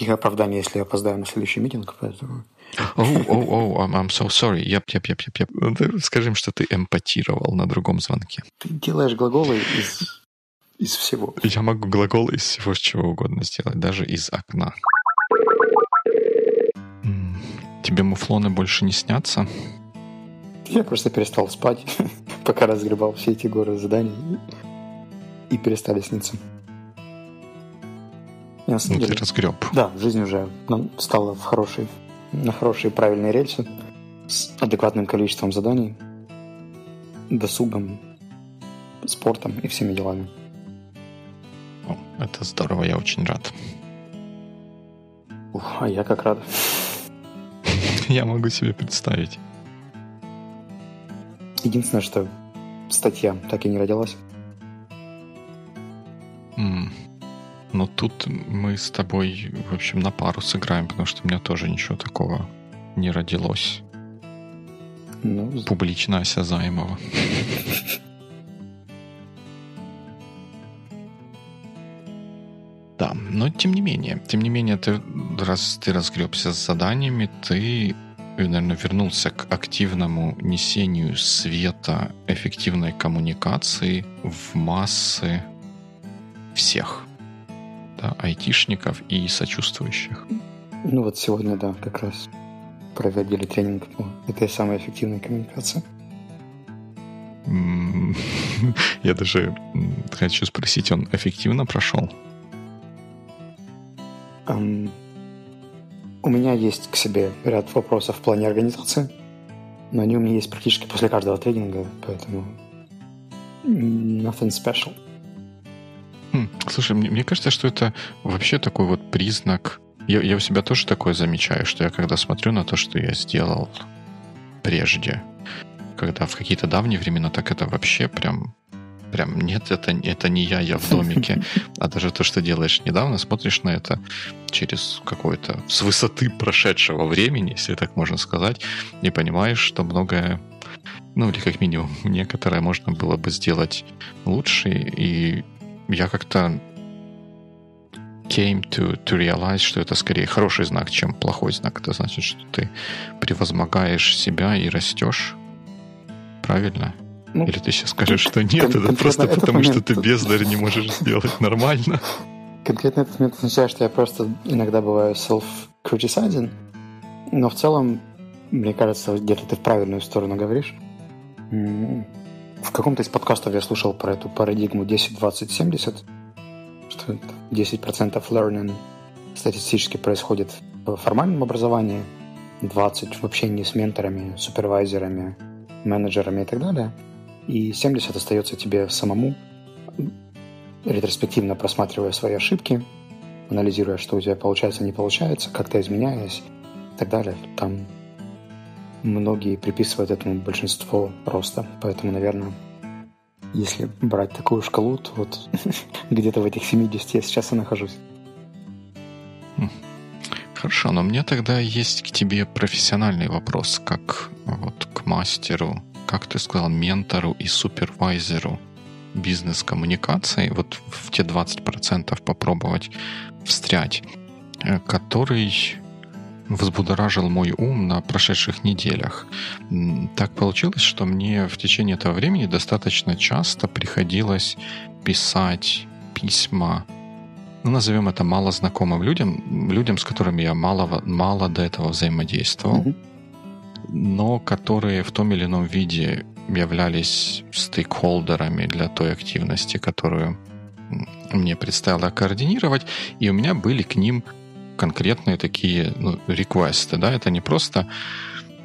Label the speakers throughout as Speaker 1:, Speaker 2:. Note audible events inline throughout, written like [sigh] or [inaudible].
Speaker 1: никаких оправданий, если я опоздаю на следующий митинг, поэтому...
Speaker 2: Oh, oh, oh, I'm, so sorry. Yep, yep, yep, yep, yep. Скажем, что ты эмпатировал на другом звонке.
Speaker 1: Ты делаешь глаголы из, из всего.
Speaker 2: Я могу глаголы из всего, чего угодно сделать, даже из окна. Тебе муфлоны больше не снятся?
Speaker 1: Я просто перестал спать, [laughs] пока разгребал все эти горы заданий и перестали сниться.
Speaker 2: Я, ну, деле, ты разгреб.
Speaker 1: Да, жизнь уже стала в хорошей, на хорошие правильные рельсы с адекватным количеством заданий, досугом, спортом и всеми делами.
Speaker 2: О, это здорово, я очень рад.
Speaker 1: Ух, а я как рад. [laughs]
Speaker 2: я могу себе представить.
Speaker 1: Единственное, что статья так и не родилась.
Speaker 2: Mm. Но тут мы с тобой, в общем, на пару сыграем, потому что у меня тоже ничего такого не родилось. Ну, Публично осязаемого. Да, но тем не менее, тем не менее, ты, раз ты разгребся с заданиями, ты, наверное, вернулся к активному несению света, эффективной коммуникации в массы всех, да, айтишников и сочувствующих.
Speaker 1: Ну вот сегодня, да, как раз проводили тренинг по этой самой эффективной коммуникации. [laughs]
Speaker 2: Я даже хочу спросить, он эффективно прошел?
Speaker 1: Um, у меня есть к себе ряд вопросов в плане организации, но они у меня есть практически после каждого тренинга, поэтому nothing special.
Speaker 2: Хм, слушай, мне, мне кажется, что это вообще такой вот признак. Я, я у себя тоже такое замечаю, что я когда смотрю на то, что я сделал прежде, когда в какие-то давние времена, так это вообще прям прям нет, это, это не я, я в домике. [laughs] А даже то, что делаешь недавно, смотришь на это через какое-то с высоты прошедшего времени, если так можно сказать, и понимаешь, что многое, ну или как минимум [laughs] некоторое можно было бы сделать лучше. И я как-то came to, to realize, что это скорее хороший знак, чем плохой знак. Это значит, что ты превозмогаешь себя и растешь. Правильно? Ну, Или ты сейчас скажешь, что нет, это просто потому, что ты бездарь не можешь [laughs] сделать нормально.
Speaker 1: Конкретно этот момент означает, что я просто иногда бываю self-criticizing, но в целом, мне кажется, где-то ты в правильную сторону говоришь. В каком-то из подкастов я слушал про эту парадигму 10-20-70, что 10% learning статистически происходит в формальном образовании, 20 в общении с менторами, супервайзерами, менеджерами и так далее – и 70 остается тебе самому, ретроспективно просматривая свои ошибки, анализируя, что у тебя получается, не получается, как-то изменяясь и так далее. Там многие приписывают этому большинство роста, поэтому, наверное, если брать такую шкалу, то вот [laughs] где-то в этих 70 я сейчас и нахожусь.
Speaker 2: Хм. Хорошо, но мне тогда есть к тебе профессиональный вопрос, как вот к мастеру как ты сказал, ментору и супервайзеру бизнес-коммуникации, вот в те 20% попробовать встрять, э, который взбудоражил мой ум на прошедших неделях. Так получилось, что мне в течение этого времени достаточно часто приходилось писать письма, ну, назовем это малознакомым людям, людям, с которыми я мало, мало до этого взаимодействовал. Mm-hmm но которые в том или ином виде являлись стейкхолдерами для той активности, которую мне предстояло координировать, и у меня были к ним конкретные такие ну, реквесты, да, это не просто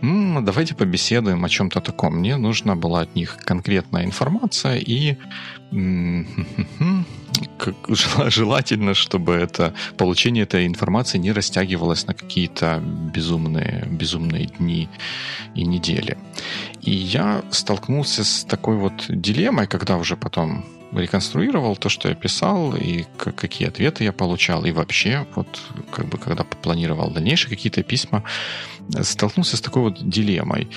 Speaker 2: м-м, давайте побеседуем о чем-то таком. Мне нужна была от них конкретная информация и [laughs] [laughs] желательно, чтобы это получение этой информации не растягивалось на какие-то безумные, безумные дни и недели. И я столкнулся с такой вот дилеммой, когда уже потом реконструировал то, что я писал, и какие ответы я получал, и вообще, вот, как бы, когда планировал дальнейшие какие-то письма, столкнулся с такой вот дилеммой,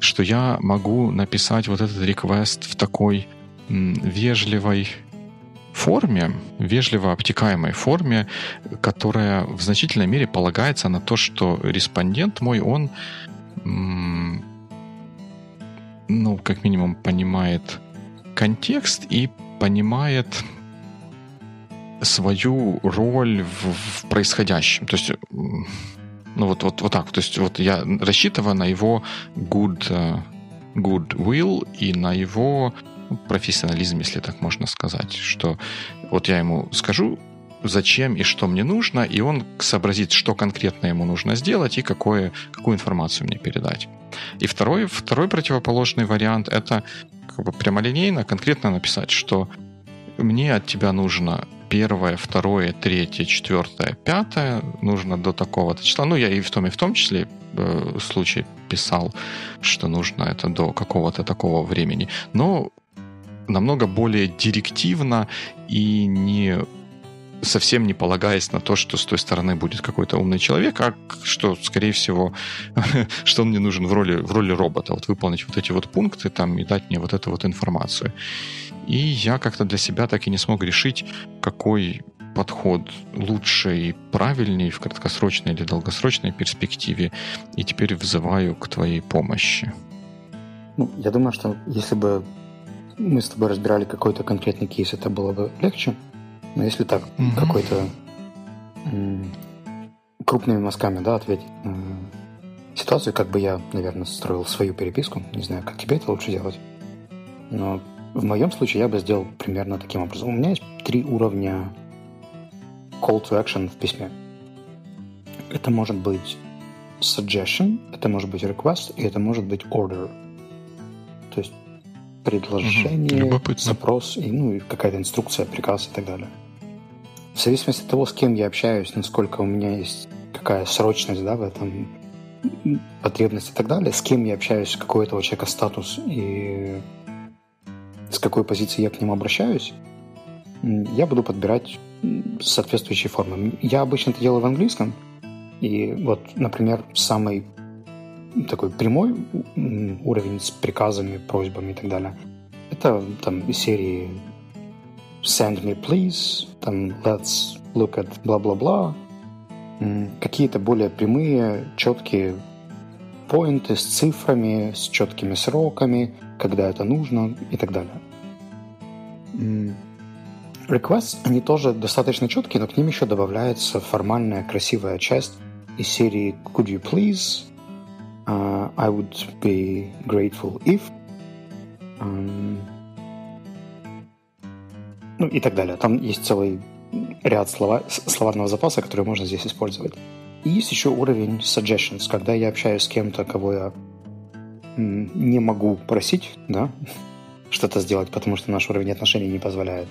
Speaker 2: что я могу написать вот этот реквест в такой вежливой форме, вежливо обтекаемой форме, которая в значительной мере полагается на то, что респондент мой, он, ну, как минимум, понимает контекст и понимает свою роль в, в происходящем. То есть, ну вот, вот, вот так. То есть вот я рассчитываю на его good, э, good will и на его профессионализм, если так можно сказать, что вот я ему скажу, зачем и что мне нужно, и он сообразит, что конкретно ему нужно сделать и какое, какую информацию мне передать. И второй, второй противоположный вариант — это как бы прямолинейно, конкретно написать, что мне от тебя нужно первое, второе, третье, четвертое, пятое, нужно до такого-то числа. Ну, я и в том, и в том числе э, случае писал, что нужно это до какого-то такого времени. Но намного более директивно и не совсем не полагаясь на то, что с той стороны будет какой-то умный человек, а что, скорее всего, [laughs] что он мне нужен в роли, в роли робота, вот выполнить вот эти вот пункты там и дать мне вот эту вот информацию. И я как-то для себя так и не смог решить, какой подход лучше и правильнее в краткосрочной или долгосрочной перспективе. И теперь взываю к твоей помощи.
Speaker 1: Ну, я думаю, что если бы мы с тобой разбирали какой-то конкретный кейс, это было бы легче. Но если так, угу. какой-то крупными мазками, да, ответить на ситуацию, как бы я, наверное, строил свою переписку. Не знаю, как тебе это лучше делать. Но в моем случае я бы сделал примерно таким образом. У меня есть три уровня call to action в письме. Это может быть suggestion, это может быть request, и это может быть order. То есть предложение, угу. запрос, и, ну, и какая-то инструкция, приказ и так далее. В зависимости от того, с кем я общаюсь, насколько у меня есть какая срочность да, в этом, потребность и так далее, с кем я общаюсь, какой этого человека статус и с какой позиции я к ним обращаюсь, я буду подбирать соответствующие формы. Я обычно это делаю в английском, и вот, например, самый такой прямой уровень с приказами, просьбами и так далее. Это там из серии send me please, там let's look at бла-бла-бла. Какие-то более прямые, четкие поинты с цифрами, с четкими сроками, когда это нужно и так далее. Requests, они тоже достаточно четкие, но к ним еще добавляется формальная красивая часть из серии Could you please? Uh, I would be grateful if. Um, ну и так далее. Там есть целый ряд слова, словарного запаса, который можно здесь использовать. И есть еще уровень suggestions, когда я общаюсь с кем-то, кого я не могу просить, да, [laughs] что-то сделать, потому что наш уровень отношений не позволяет.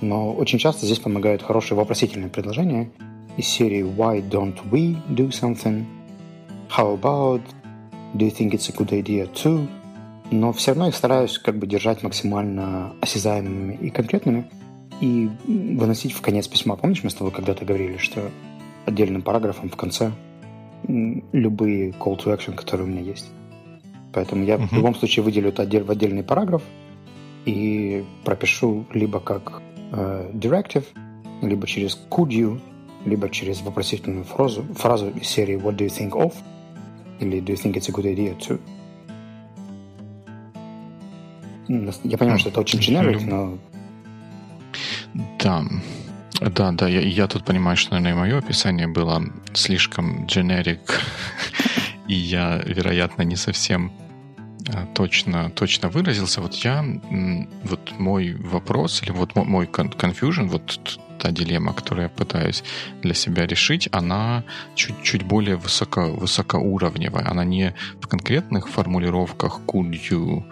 Speaker 1: Но очень часто здесь помогают хорошие вопросительные предложения из серии Why don't we do something? How about? Do you think it's a good idea too? Но все равно их стараюсь как бы держать максимально осязаемыми и конкретными и выносить в конец письма. Помнишь, мы с тобой когда-то говорили, что отдельным параграфом в конце любые call to action, которые у меня есть. Поэтому я uh-huh. в любом случае выделю это отдель, в отдельный параграф и пропишу либо как э, directive, либо через could you, либо через вопросительную фразу, фразу из серии What do you think of? Или Do you think it's a good idea to? Я понимаю, что это очень generic, но...
Speaker 2: Да, да, да, я, я тут понимаю, что, наверное, мое описание было слишком generic, [laughs] и я, вероятно, не совсем а, точно, точно выразился. Вот я, вот мой вопрос, или вот мой confusion, вот та дилемма, которую я пытаюсь для себя решить, она чуть-чуть более высоко, высокоуровневая. Она не в конкретных формулировках could you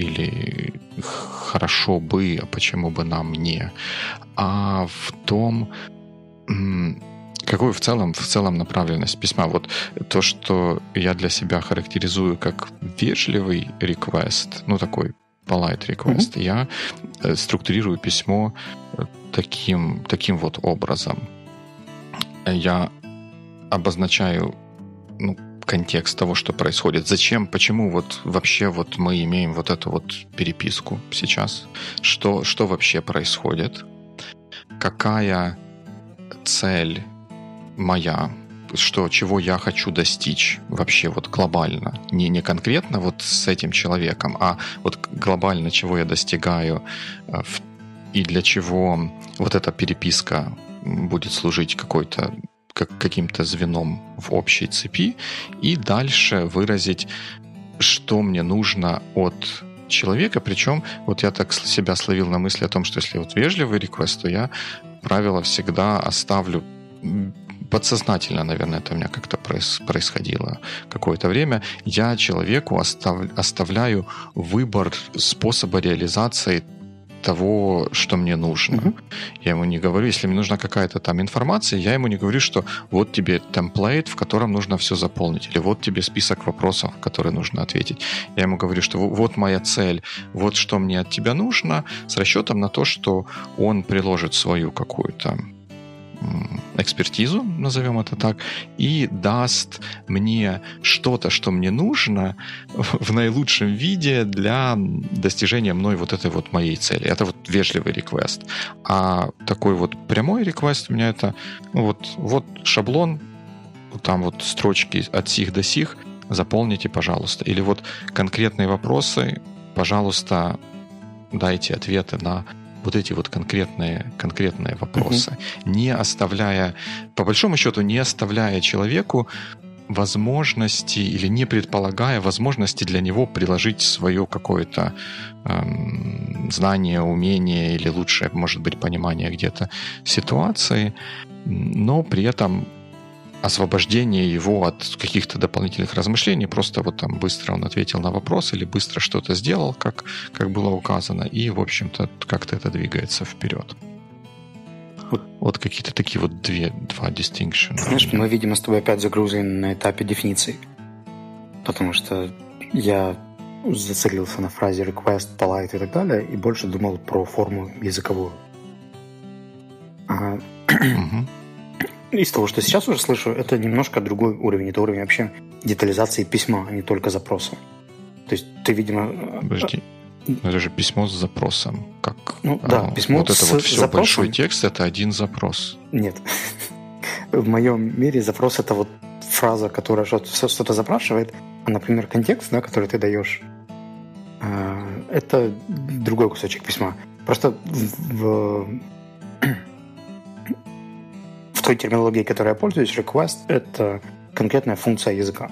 Speaker 2: или хорошо бы, а почему бы нам не, а в том, какую в целом, в целом направленность письма. Вот то, что я для себя характеризую как вежливый request, ну такой polite request, mm-hmm. я э, структурирую письмо э, таким, таким вот образом. Я обозначаю ну, контекст того, что происходит. Зачем, почему вот вообще вот мы имеем вот эту вот переписку сейчас? Что, что вообще происходит? какая цель моя, что, чего я хочу достичь вообще вот глобально. Не, не конкретно вот с этим человеком, а вот глобально, чего я достигаю э, и для чего вот эта переписка будет служить какой-то как, каким-то звеном в общей цепи, и дальше выразить, что мне нужно от человека, причем вот я так себя словил на мысли о том, что если вот вежливый реквест, то я правило всегда оставлю подсознательно, наверное, это у меня как-то происходило какое-то время, я человеку остав, оставляю выбор способа реализации того, что мне нужно. Uh-huh. Я ему не говорю, если мне нужна какая-то там информация, я ему не говорю, что вот тебе темплейт, в котором нужно все заполнить, или вот тебе список вопросов, которые нужно ответить. Я ему говорю, что вот моя цель, вот что мне от тебя нужно, с расчетом на то, что он приложит свою какую-то экспертизу, назовем это так, и даст мне что-то, что мне нужно [laughs] в наилучшем виде для достижения мной вот этой вот моей цели. Это вот вежливый реквест. А такой вот прямой реквест у меня это ну вот, вот шаблон, там вот строчки от сих до сих, заполните, пожалуйста. Или вот конкретные вопросы, пожалуйста, дайте ответы на вот эти вот конкретные, конкретные вопросы, угу. не оставляя, по большому счету, не оставляя человеку возможности или не предполагая возможности для него приложить свое какое-то эм, знание, умение или лучшее, может быть, понимание где-то ситуации, но при этом освобождение его от каких-то дополнительных размышлений, просто вот там быстро он ответил на вопрос или быстро что-то сделал, как, как было указано, и, в общем-то, как-то это двигается вперед. Вот, вот какие-то такие вот две, два distinction.
Speaker 1: Знаешь, мы, видимо, с тобой опять загрузили на этапе дефиниции. Потому что я зацелился на фразе request, polite и так далее, и больше думал про форму языковую. А, из того, что сейчас уже слышу, это немножко другой уровень. Это уровень вообще детализации письма, а не только запроса. То есть ты, видимо...
Speaker 2: Подожди. Это же письмо с запросом. Как?
Speaker 1: Ну, да, а, письмо
Speaker 2: вот
Speaker 1: с
Speaker 2: это вот все
Speaker 1: запросом.
Speaker 2: большой текст это один запрос.
Speaker 1: Нет. В моем мире запрос это вот фраза, которая что-то запрашивает, а, например, контекст, да, который ты даешь, а, это другой кусочек письма. Просто в, в той терминологии, которой я пользуюсь, request — это конкретная функция языка.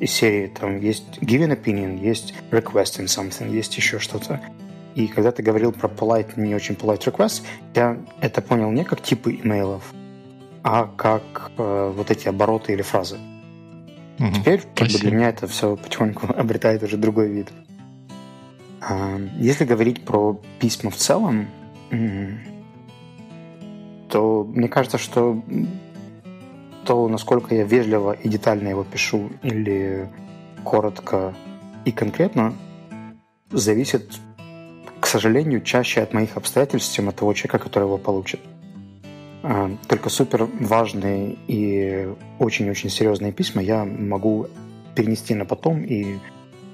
Speaker 1: Из серии там есть give an opinion, есть requesting something, есть еще что-то. И когда ты говорил про polite, не очень polite request, я это понял не как типы имейлов, а как э, вот эти обороты или фразы. Угу, Теперь как бы, для меня это все потихоньку [laughs] обретает уже другой вид. А, если говорить про письма в целом, то мне кажется, что то, насколько я вежливо и детально его пишу или коротко и конкретно, зависит, к сожалению, чаще от моих обстоятельств, чем от того человека, который его получит. А, только супер важные и очень-очень серьезные письма я могу перенести на потом и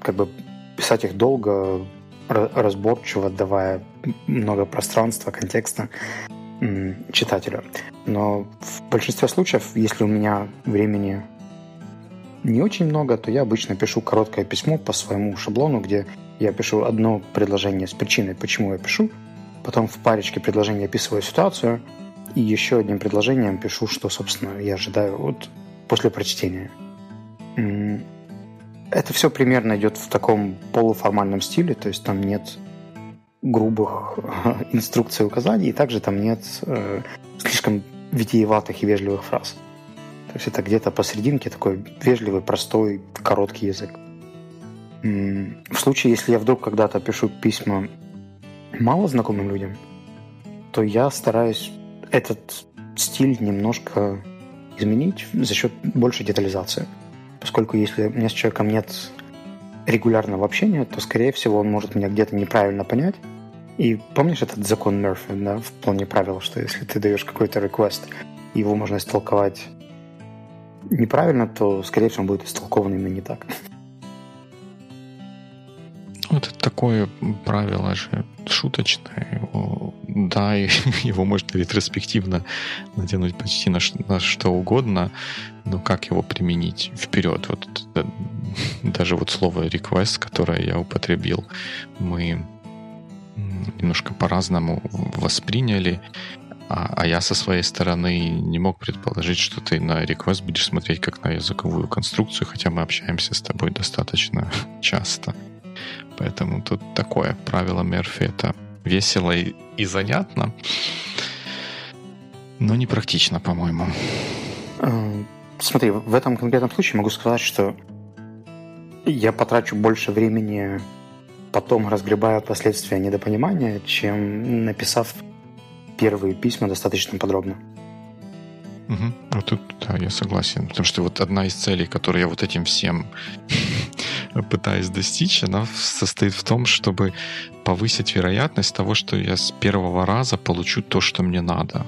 Speaker 1: как бы писать их долго, разборчиво, давая много пространства, контекста читателю. Но в большинстве случаев, если у меня времени не очень много, то я обычно пишу короткое письмо по своему шаблону, где я пишу одно предложение с причиной, почему я пишу, потом в парочке предложений описываю ситуацию, и еще одним предложением пишу, что, собственно, я ожидаю вот после прочтения. Это все примерно идет в таком полуформальном стиле, то есть там нет грубых инструкций и указаний, и также там нет э, слишком витиеватых и вежливых фраз. То есть это где-то посерединке такой вежливый, простой, короткий язык. В случае, если я вдруг когда-то пишу письма мало знакомым людям, то я стараюсь этот стиль немножко изменить за счет большей детализации. Поскольку если у меня с человеком нет регулярного общения, то, скорее всего, он может меня где-то неправильно понять. И помнишь этот закон Мерфи, да, в плане правил, что если ты даешь какой-то request, его можно истолковать неправильно, то, скорее всего, он будет истолкован именно не так.
Speaker 2: Ну, это такое правило же шуточное. Да, [laughs] его можно ретроспективно натянуть почти на, на что угодно, но как его применить вперед? Вот [laughs] даже вот слово request, которое я употребил, мы немножко по-разному восприняли. А, а я со своей стороны не мог предположить, что ты на request будешь смотреть как на языковую конструкцию, хотя мы общаемся с тобой достаточно [laughs] часто. Поэтому тут такое правило Мерфи. Это весело и, и занятно, но не практично, по-моему.
Speaker 1: Э, смотри, в этом конкретном случае могу сказать, что я потрачу больше времени потом разгребая последствия недопонимания, чем написав первые письма достаточно подробно.
Speaker 2: Угу. Вот тут, да, я согласен. Потому что вот одна из целей, которую я вот этим всем пытаюсь достичь, она состоит в том, чтобы повысить вероятность того, что я с первого раза получу то, что мне надо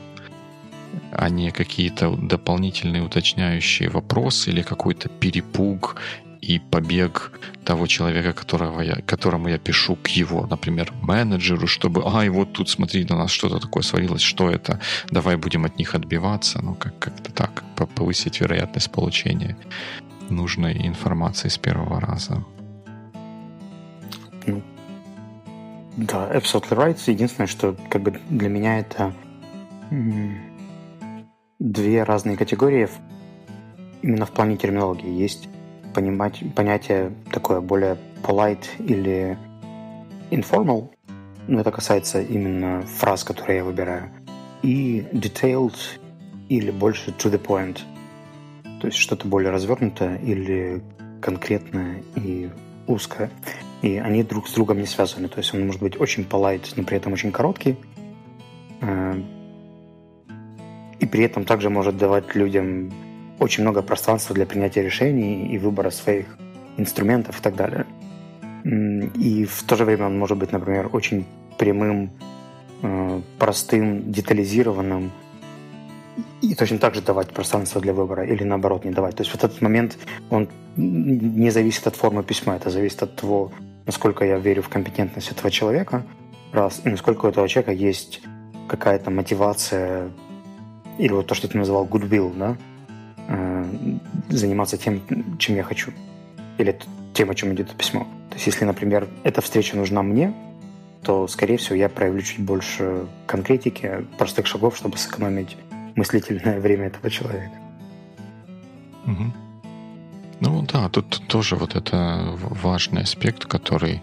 Speaker 2: а не какие-то дополнительные уточняющие вопросы или какой-то перепуг и побег того человека, которого я, которому я пишу к его, например, менеджеру, чтобы, ай, вот тут смотри, на нас что-то такое свалилось, что это, давай будем от них отбиваться, ну, как- как-то так, повысить вероятность получения нужной информации с первого раза.
Speaker 1: Ну, да, absolutely right. Единственное, что как бы для меня это две разные категории именно в плане терминологии. Есть понимать, понятие такое более polite или informal, но это касается именно фраз, которые я выбираю, и detailed или больше to the point, то есть что-то более развернутое или конкретное и узкое. И они друг с другом не связаны. То есть он может быть очень polite, но при этом очень короткий. Э, и при этом также может давать людям очень много пространства для принятия решений и выбора своих инструментов и так далее. И в то же время он может быть, например, очень прямым, э, простым, детализированным, и точно так же давать пространство для выбора или наоборот не давать. То есть вот этот момент, он не зависит от формы письма, это зависит от того, насколько я верю в компетентность этого человека, раз, и насколько у этого человека есть какая-то мотивация, или вот то, что ты назвал goodwill, да, Э, заниматься тем, чем я хочу. Или тем, о чем идет письмо. То есть, если, например, эта встреча нужна мне, то, скорее всего, я проявлю чуть больше конкретики, простых шагов, чтобы сэкономить мыслительное время этого человека.
Speaker 2: Угу. Ну да, тут тоже вот это важный аспект, который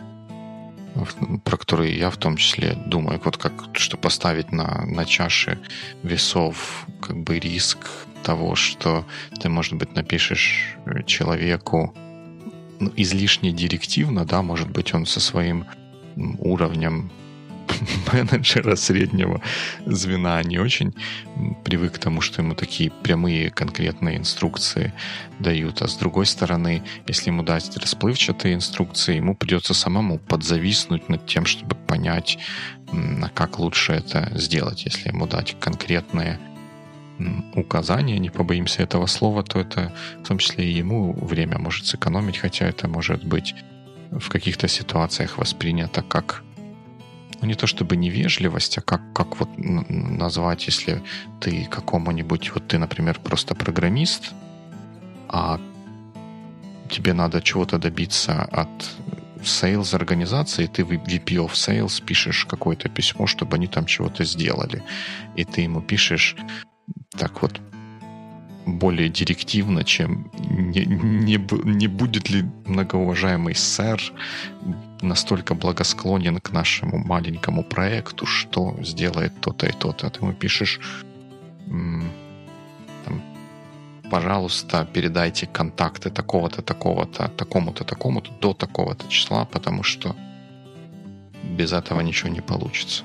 Speaker 2: про который я в том числе думаю, вот как что поставить на, на чаше весов как бы риск того, что ты, может быть, напишешь человеку ну, излишне директивно, да, может быть, он со своим уровнем менеджера среднего звена не очень привык к тому, что ему такие прямые конкретные инструкции дают. А с другой стороны, если ему дать расплывчатые инструкции, ему придется самому подзависнуть над тем, чтобы понять, как лучше это сделать. Если ему дать конкретные указания, не побоимся этого слова, то это в том числе и ему время может сэкономить, хотя это может быть в каких-то ситуациях воспринято как ну, не то чтобы невежливость, а как, как вот назвать, если ты какому-нибудь, вот ты, например, просто программист, а тебе надо чего-то добиться от sales организации, ты в VP of Sales пишешь какое-то письмо, чтобы они там чего-то сделали. И ты ему пишешь, так вот более директивно, чем не, не, не будет ли многоуважаемый сэр настолько благосклонен к нашему маленькому проекту, что сделает то-то и то-то. А ты ему пишешь, там, пожалуйста, передайте контакты такого-то, такого-то, такому-то, такому-то до такого-то числа, потому что без этого ничего не получится.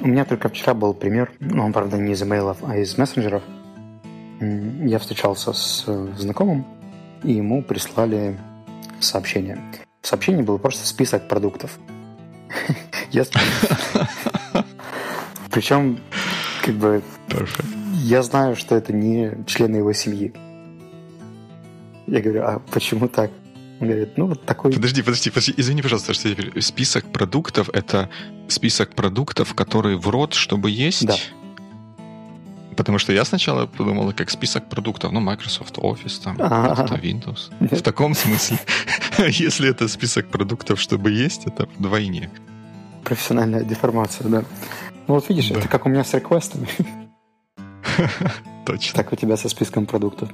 Speaker 1: У меня только вчера был пример, ну, он, правда, не из имейлов, а из мессенджеров. Я встречался с э, знакомым, и ему прислали сообщение. В сообщении был просто список продуктов. Причем, как бы, я знаю, что это не члены его семьи. Я говорю, а почему так? Он говорит, ну вот такой...
Speaker 2: Подожди, подожди, подожди, извини, пожалуйста, что я. Список продуктов — это список продуктов, которые в рот, чтобы есть?
Speaker 1: Да.
Speaker 2: Потому что я сначала подумал, как список продуктов, ну, Microsoft Office, там,
Speaker 1: А-а-а.
Speaker 2: Windows.
Speaker 1: Нет.
Speaker 2: В таком смысле. [laughs] Если это список продуктов, чтобы есть, это вдвойне.
Speaker 1: Профессиональная деформация, да. Ну вот видишь,
Speaker 2: Да.
Speaker 1: это как у меня с реквестами, [laughs]
Speaker 2: Точно.
Speaker 1: так у тебя со списком продуктов.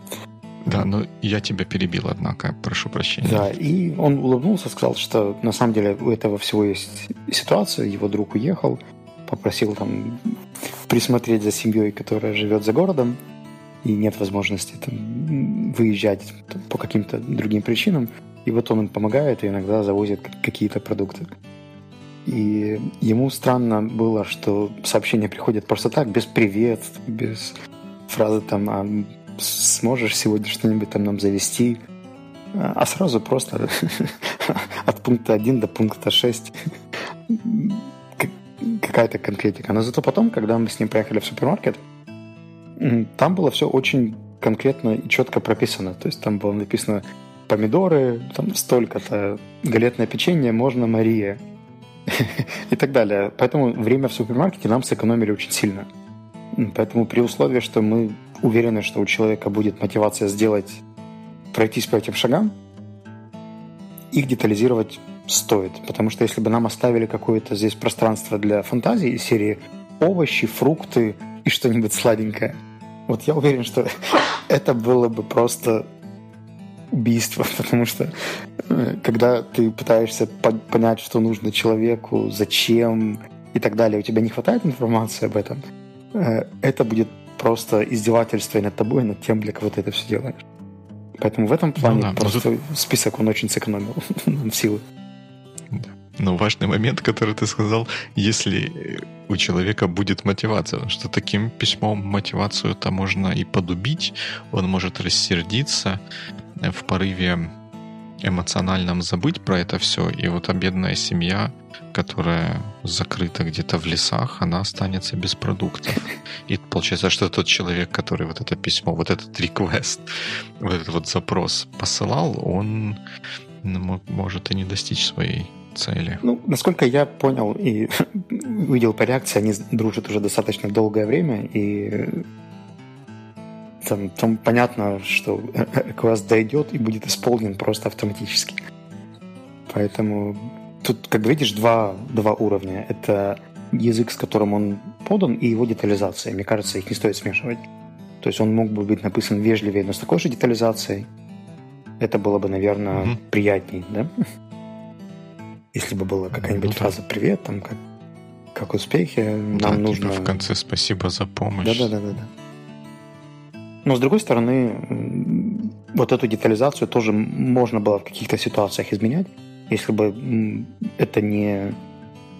Speaker 2: Да, но я тебя перебил, однако, прошу прощения.
Speaker 1: Да, и он улыбнулся, сказал, что на самом деле у этого всего есть ситуация. Его друг уехал, попросил там присмотреть за семьей, которая живет за городом, и нет возможности там, выезжать по каким-то другим причинам. И вот он им помогает и иногда завозит какие-то продукты. И ему странно было, что сообщения приходят просто так, без привет, без фразы там «А сможешь сегодня что-нибудь там нам завести?» а сразу просто [laughs] от пункта 1 до пункта 6 к- какая-то конкретика. Но зато потом, когда мы с ним поехали в супермаркет, там было все очень конкретно и четко прописано. То есть там было написано помидоры, там столько-то, галетное печенье, можно Мария [laughs] и так далее. Поэтому время в супермаркете нам сэкономили очень сильно. Поэтому при условии, что мы уверены, что у человека будет мотивация сделать, пройтись по этим шагам, их детализировать стоит. Потому что если бы нам оставили какое-то здесь пространство для фантазии серии овощи, фрукты и что-нибудь сладенькое, вот я уверен, что [laughs] это было бы просто убийство, [laughs] потому что э, когда ты пытаешься по- понять, что нужно человеку, зачем и так далее, у тебя не хватает информации об этом, э, это будет просто издевательство и над тобой, и над тем, для кого ты это все делаешь. Поэтому в этом плане
Speaker 2: да, но
Speaker 1: просто список он очень сэкономил [laughs] нам силы.
Speaker 2: Но важный момент, который ты сказал, если у человека будет мотивация, что таким письмом мотивацию-то можно и подубить, он может рассердиться э, в порыве эмоциональном забыть про это все, и вот а бедная семья, которая закрыта где-то в лесах, она останется без продуктов. И получается, что тот человек, который вот это письмо, вот этот реквест, вот этот вот запрос посылал, он ну, мо- может и не достичь своей цели.
Speaker 1: Ну, насколько я понял и [laughs] увидел по реакции, они дружат уже достаточно долгое время, и э, там, там понятно, что [laughs] реквест дойдет и будет исполнен просто автоматически. Поэтому тут, как бы видишь, два, два уровня. Это язык, с которым он подан, и его детализация. Мне кажется, их не стоит смешивать. То есть он мог бы быть написан вежливее, но с такой же детализацией. Это было бы, наверное,
Speaker 2: Мгм.
Speaker 1: приятней, да? Если бы была какая-нибудь
Speaker 2: Ну
Speaker 1: фраза «Привет», там, как, как успехи, нам
Speaker 2: Да, типа
Speaker 1: нужно...
Speaker 2: в конце спасибо за помощь.
Speaker 1: Да-да-да-да. Но с другой стороны, вот эту детализацию тоже можно было в каких-то ситуациях изменять, если бы это не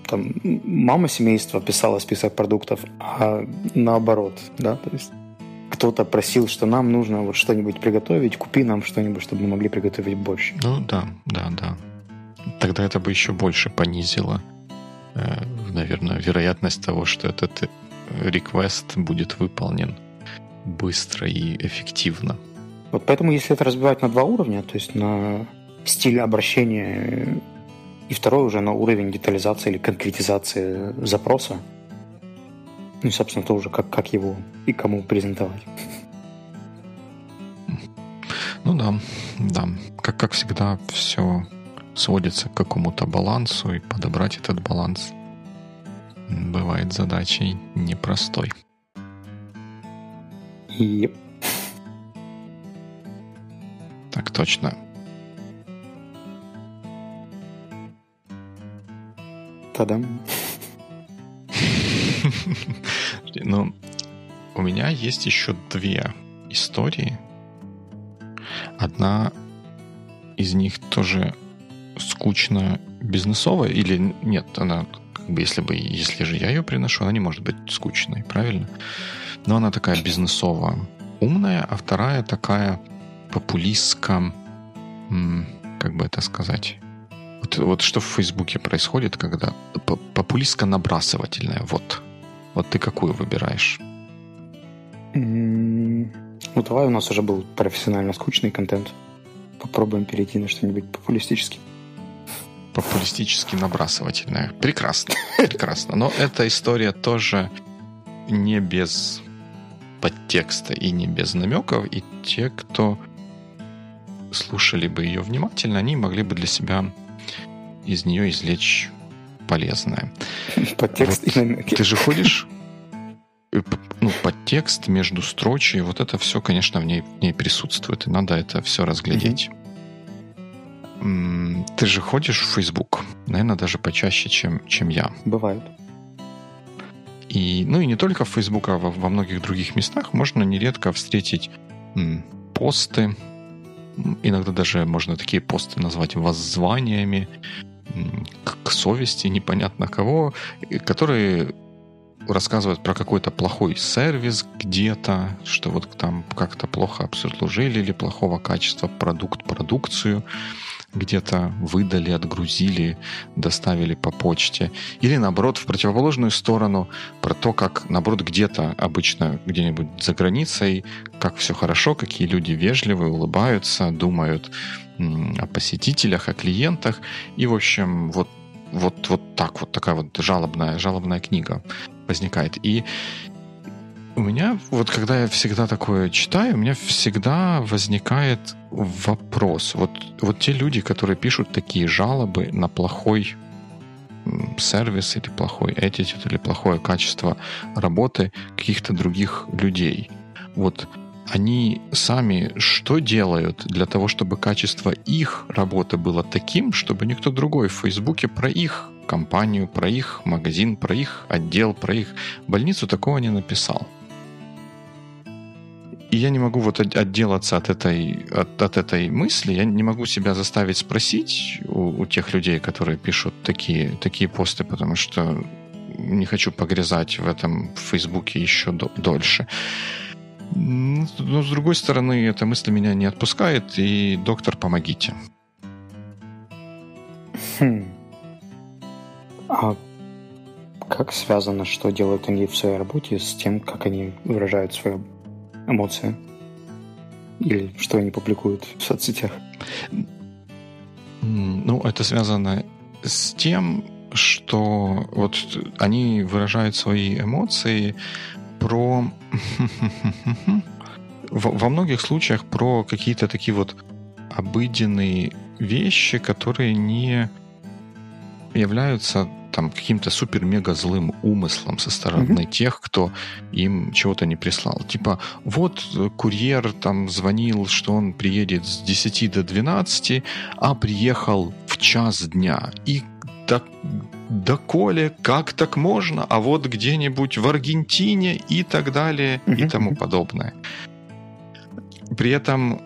Speaker 1: там, мама семейства писала список продуктов, а наоборот, да, то есть кто-то просил, что нам нужно вот что-нибудь приготовить, купи нам что-нибудь, чтобы мы могли приготовить борщ.
Speaker 2: Ну да, да, да. Тогда это бы еще больше понизило, э, наверное, вероятность того, что этот э, реквест будет выполнен быстро и эффективно.
Speaker 1: Вот поэтому, если это разбивать на два уровня, то есть на стиль обращения и второй уже на уровень детализации или конкретизации запроса, ну и, собственно, то уже как, как его и кому презентовать.
Speaker 2: Ну да, да. Как, как всегда, все сводится к какому-то балансу, и подобрать этот баланс бывает задачей непростой.
Speaker 1: И
Speaker 2: Так точно. Подожди, [laughs] Ну, у меня есть еще две истории. Одна из них тоже скучно бизнесовая, или нет, она как бы если бы, если же я ее приношу, она не может быть скучной, правильно? Но она такая бизнесово умная, а вторая такая популистско, м, как бы это сказать, вот, вот что в Фейсбуке происходит, когда п- популистско-набрасывательная, вот. Вот ты какую выбираешь?
Speaker 1: м, ну давай у нас уже был профессионально скучный контент. попробуем перейти на что-нибудь популистическое.
Speaker 2: Популистически набрасывательное. Прекрасно, прекрасно. Но эта история тоже не без подтекста и не без намеков, и те, кто слушали бы ее внимательно, они могли бы для себя из нее извлечь полезное.
Speaker 1: Подтекст вот, и намеки.
Speaker 2: Ты же ходишь э, ну, подтекст между строчей, вот это все, конечно, в ней, в ней присутствует, и надо это все разглядеть. Ты же ходишь в Facebook, наверное, даже почаще, чем, чем я.
Speaker 1: Бывает.
Speaker 2: И, ну и не только в Facebook, а во, во многих других местах можно нередко встретить м, посты, иногда даже можно такие посты назвать воззваниями к, к совести непонятно кого, которые рассказывают про какой-то плохой сервис где-то, что вот там как-то плохо обслужили или плохого качества продукт, продукцию где-то выдали, отгрузили, доставили по почте. Или наоборот, в противоположную сторону, про то, как наоборот где-то обычно где-нибудь за границей, как все хорошо, какие люди вежливые, улыбаются, думают о посетителях, о клиентах. И, в общем, вот вот, вот так вот такая вот жалобная, жалобная книга возникает. И у меня, вот когда я всегда такое читаю, у меня всегда возникает вопрос. Вот, вот те люди, которые пишут такие жалобы на плохой сервис или плохой attitude или плохое качество работы каких-то других людей. Вот они сами что делают для того, чтобы качество их работы было таким, чтобы никто другой в Фейсбуке про их компанию, про их магазин, про их отдел, про их больницу такого не написал. И я не могу вот отделаться от этой, от, от этой мысли, я не могу себя заставить спросить у, у тех людей, которые пишут такие, такие посты, потому что не хочу погрязать в этом в Фейсбуке еще до, дольше. Но, с другой стороны, эта мысль меня не отпускает, и доктор, помогите.
Speaker 1: Хм. А как связано, что делают они в своей работе с тем, как они выражают свою эмоции? Или что они публикуют в соцсетях?
Speaker 2: Ну, это связано с тем, что вот они выражают свои эмоции про... [laughs] Во многих случаях про какие-то такие вот обыденные вещи, которые не являются там каким-то супер-мега злым умыслом со стороны mm-hmm. тех, кто им чего-то не прислал. Типа, вот курьер там звонил, что он приедет с 10 до 12, а приехал в час дня. И так да коли, как так можно, а вот где-нибудь в Аргентине и так далее mm-hmm. и тому подобное. При этом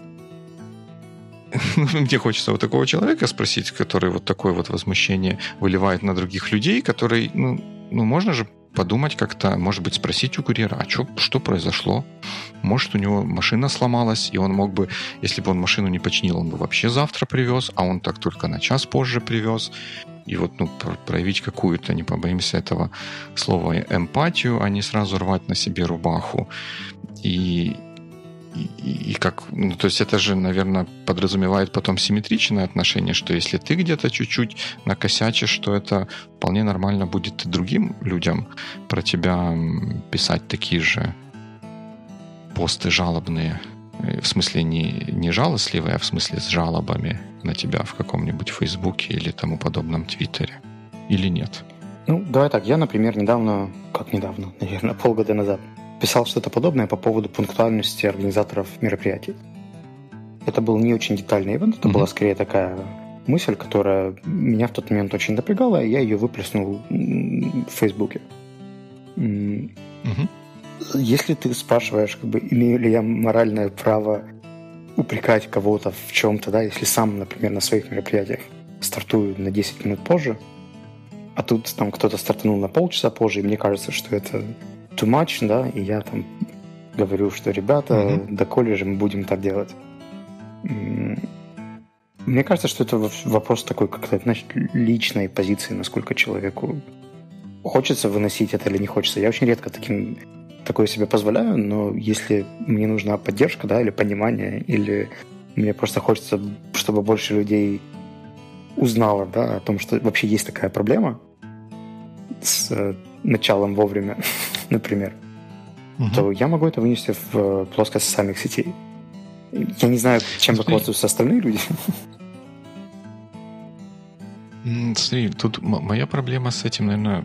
Speaker 2: [laughs] мне хочется вот такого человека спросить, который вот такое вот возмущение выливает на других людей, который, ну, ну можно же подумать как-то, может быть, спросить у курьера, а что, что произошло? Может, у него машина сломалась, и он мог бы, если бы он машину не починил, он бы вообще завтра привез, а он так только на час позже привез. И вот ну, проявить какую-то, не побоимся этого слова, эмпатию, а не сразу рвать на себе рубаху. И, и, и как, ну, то есть это же, наверное, подразумевает потом симметричное отношение, что если ты где-то чуть-чуть накосячишь, что это вполне нормально будет и другим людям про тебя писать такие же посты жалобные. Э, в смысле не, не жалостливые, а в смысле с жалобами на тебя в каком-нибудь Фейсбуке или тому подобном Твиттере. Или нет?
Speaker 1: Ну, давай так. Я, например, недавно, как недавно, [laughs] наверное, полгода назад, писал что-то подобное по поводу пунктуальности организаторов мероприятий. Это был не очень детальный ивент, это mm-hmm. была скорее такая мысль, которая меня в тот момент очень напрягала, и я ее выплеснул в Фейсбуке. Mm-hmm. Если ты спрашиваешь, как бы, имею ли я моральное право упрекать кого-то в чем-то, да, если сам, например, на своих мероприятиях стартую на 10 минут позже, а тут там кто-то стартанул на полчаса позже, и мне кажется, что это too much, да, и я там говорю, что ребята, mm-hmm. до колледжа мы будем так делать. Мне кажется, что это вопрос такой, как-то, значит, личной позиции, насколько человеку хочется выносить это или не хочется. Я очень редко таким такое себе позволяю, но если мне нужна поддержка, да, или понимание, или Мне просто хочется, чтобы больше людей узнало да, о том, что вообще есть такая проблема с э, началом вовремя, [laughs] например, угу. то я могу это вынести в э, плоскость самих сетей. Я не знаю, чем руководствуются остальные люди.
Speaker 2: Смотри, тут моя проблема с этим, наверное,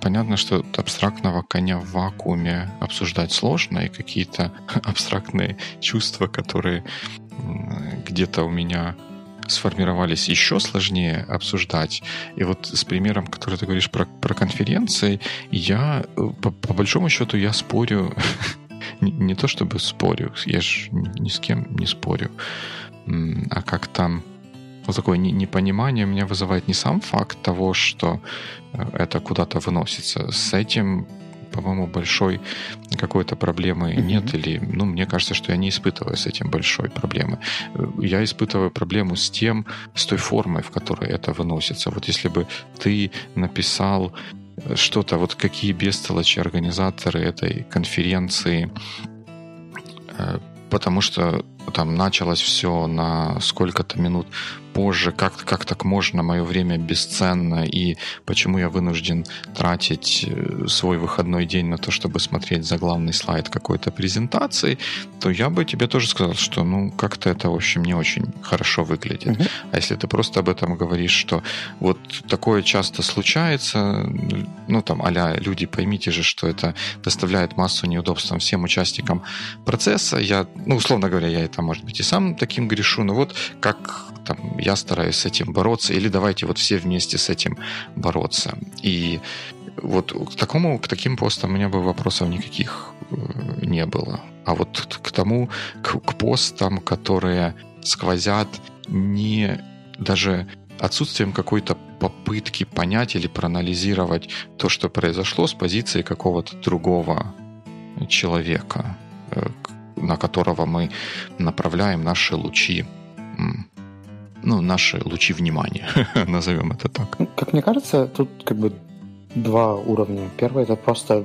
Speaker 2: понятно, что абстрактного коня в вакууме обсуждать сложно, и какие-то [laughs] абстрактные чувства, которые где-то у меня сформировались, еще сложнее обсуждать. И вот с примером, который ты говоришь про, про конференции, я, э, по, по большому счету, я спорю, [laughs] не, не то чтобы спорю, я же ни с кем не спорю, а как там вот такое непонимание меня вызывает не сам факт того, что э, это куда-то выносится. С этим по-моему, большой какой-то проблемы mm-hmm. нет, или, ну, мне кажется, что я не испытываю с этим большой проблемы. Э, я испытываю проблему с тем, с той формой, в которой это выносится. Вот если бы ты написал э, что-то, вот какие бестолочи организаторы этой конференции, потому что там началось все на сколько-то минут позже, как, как так можно, мое время бесценно, и почему я вынужден тратить э, свой выходной день на то, чтобы смотреть за главный слайд какой-то презентации, то я бы тебе тоже сказал, что ну как-то это, в общем, не очень хорошо выглядит. Uh-huh. А если ты просто об этом говоришь, что вот такое часто случается, ну там, аля, люди, поймите же, что это доставляет массу неудобств всем участникам процесса, я, ну, условно говоря, я это, может быть, и сам таким грешу, но вот как там, я стараюсь с этим бороться, или давайте вот все вместе с этим бороться. И вот к такому, к таким постам у меня бы вопросов никаких э, не было. А вот к тому, к, к постам, которые сквозят не даже отсутствием какой-то попытки понять или проанализировать то, что произошло с позиции какого-то другого человека, э, на которого мы направляем наши лучи ну, наши лучи внимания, [laughs] назовем это так.
Speaker 1: Ну, как мне кажется, тут как бы два уровня. Первый — это просто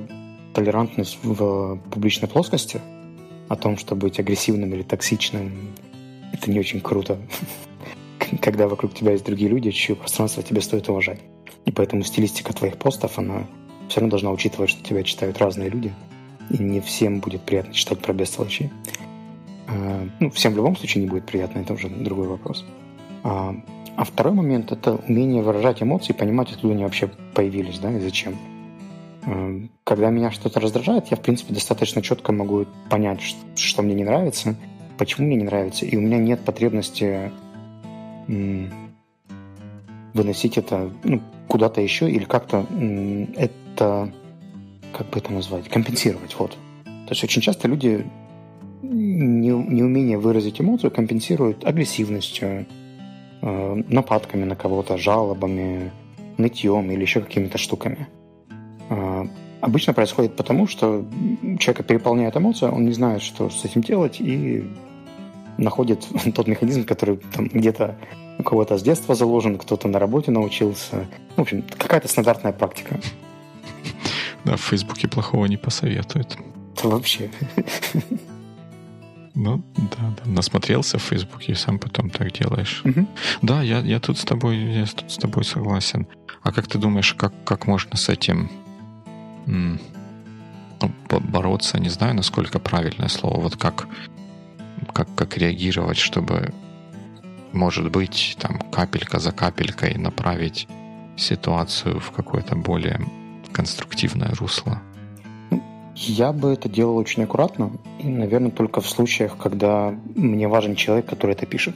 Speaker 1: толерантность в публичной плоскости, о том, что быть агрессивным или токсичным — это не очень круто, [laughs] когда вокруг тебя есть другие люди, чье пространство тебе стоит уважать. И поэтому стилистика твоих постов, она все равно должна учитывать, что тебя читают разные люди, и не всем будет приятно читать про бестолочи. А, ну, всем в любом случае не будет приятно, это уже другой вопрос. А, а второй момент – это умение выражать эмоции, понимать, откуда они вообще появились, да, и зачем. А, когда меня что-то раздражает, я, в принципе, достаточно четко могу понять, что мне не нравится, почему мне не нравится, и у меня нет потребности выносить это ну, куда-то еще или как-то это, как бы это назвать, компенсировать, вот. То есть очень часто люди неумение выразить эмоцию компенсируют агрессивностью, Э, нападками на кого-то, жалобами, нытьем или еще какими-то штуками. Э, обычно происходит потому, что человека переполняет эмоция, он не знает, что с этим делать, и находит [laughs] тот механизм, который там где-то у кого-то с детства заложен, кто-то на работе научился. В общем, какая-то стандартная практика.
Speaker 2: Да, в Фейсбуке плохого не посоветуют.
Speaker 1: вообще. [laughs]
Speaker 2: Ну, да, да. Насмотрелся в Фейсбуке и сам потом так делаешь. Угу. Да, я, я тут с тобой, я тут с тобой согласен. А как ты думаешь, как, как можно с этим м- ну, бороться? Не знаю, насколько правильное слово. Вот как, как, как реагировать, чтобы, может быть, там капелька за капелькой направить ситуацию в какое-то более конструктивное русло.
Speaker 1: Я бы это делал очень аккуратно, и, наверное, только в случаях, когда мне важен человек, который это пишет.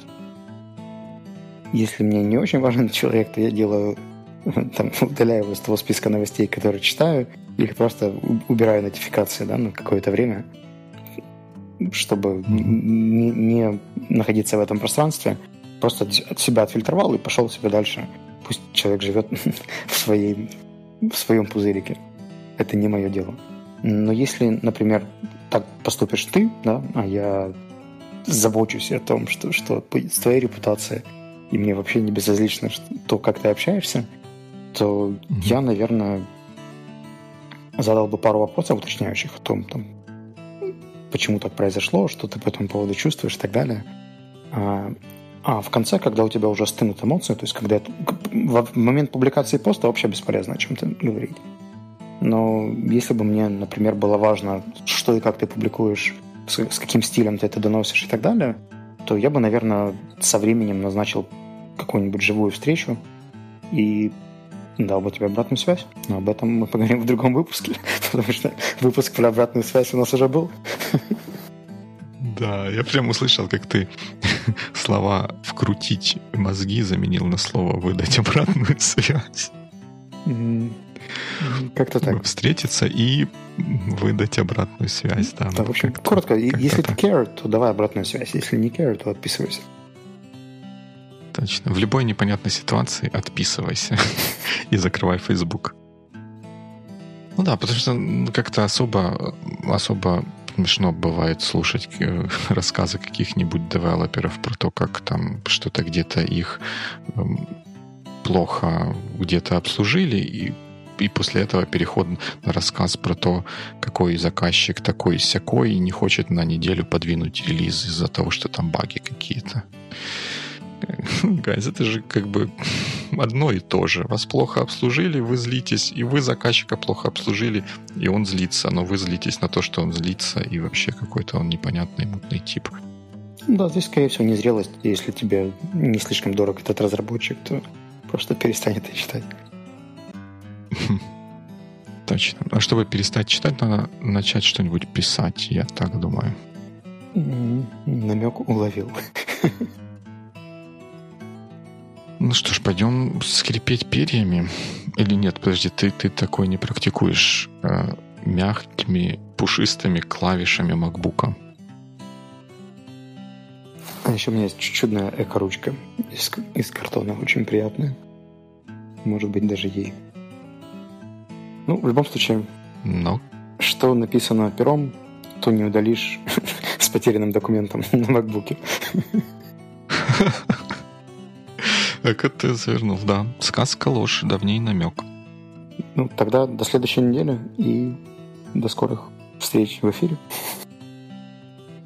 Speaker 1: Если мне не очень важен [laughs] человек, то я делаю, [laughs] там, удаляю его из того списка новостей, которые читаю, или просто убираю нотификации да, на какое-то время, чтобы не, не находиться в этом пространстве. Просто от себя отфильтровал и пошел себе дальше. Пусть человек живет [laughs] в, своей, в своем пузырике. Это не мое дело. Но если, например, так поступишь ты, да, а я забочусь о том, что, что с твоей репутацией, и мне вообще не безразлично то, как ты общаешься, то mm-hmm. я, наверное, задал бы пару вопросов уточняющих о том, там, почему так произошло, что ты по этому поводу чувствуешь и так далее. А, а в конце, когда у тебя уже стынут эмоции, то есть когда это, в момент публикации поста вообще бесполезно о чем-то говорить. Но если бы мне, например, было важно, что и как ты публикуешь, с, с каким стилем ты это доносишь и так далее, то я бы, наверное, со временем назначил какую-нибудь живую встречу и дал бы тебе обратную связь. Но об этом мы поговорим в другом выпуске, [laughs] потому что выпуск про обратную связь у нас уже был.
Speaker 2: Да, я прям услышал, как ты [laughs] слова «вкрутить мозги» заменил на слово «выдать обратную [laughs] связь».
Speaker 1: Как-то так.
Speaker 2: Встретиться и выдать обратную связь. Да,
Speaker 1: да в общем, коротко, если ты care, то давай обратную связь. Если не care, то отписывайся.
Speaker 2: Точно. В любой непонятной ситуации отписывайся [laughs] и закрывай Facebook. Ну да, потому что как-то особо, особо смешно бывает слушать э, рассказы каких-нибудь девелоперов про то, как там что-то где-то их эм, плохо где-то обслужили, и, и после этого переход на рассказ про то, какой заказчик такой сякой и не хочет на неделю подвинуть релиз из-за того, что там баги какие-то. [laughs] Гайз, это же как бы одно и то же. Вас плохо обслужили, вы злитесь, и вы заказчика плохо обслужили, и он злится, но вы злитесь на то, что он злится, и вообще какой-то он непонятный, мутный тип.
Speaker 1: Да, здесь, скорее всего, незрелость. Если тебе не слишком дорог этот разработчик, то просто перестань это читать. [laughs]
Speaker 2: Точно. А чтобы перестать читать, надо начать что-нибудь писать, я так думаю.
Speaker 1: Намек уловил.
Speaker 2: Ну что ж, пойдем скрипеть перьями. Или нет, подожди, ты, ты такой не практикуешь э, мягкими, пушистыми клавишами макбука.
Speaker 1: А еще у меня есть чудная эко-ручка из, из картона, очень приятная. Может быть, даже ей. Ну, в любом случае,
Speaker 2: Но.
Speaker 1: что написано пером, то не удалишь [laughs] с потерянным документом [laughs] на макбуке. [laughs]
Speaker 2: Как ты завернул, да. Сказка ложь, давней намек.
Speaker 1: Ну, тогда до следующей недели и до скорых встреч в эфире.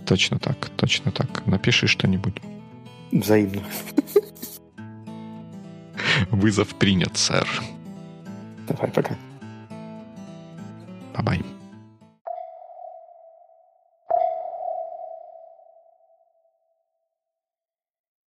Speaker 2: Точно так, точно так. Напиши что-нибудь.
Speaker 1: Взаимно.
Speaker 2: Вызов принят, сэр.
Speaker 1: Давай, пока.
Speaker 2: Bye-bye.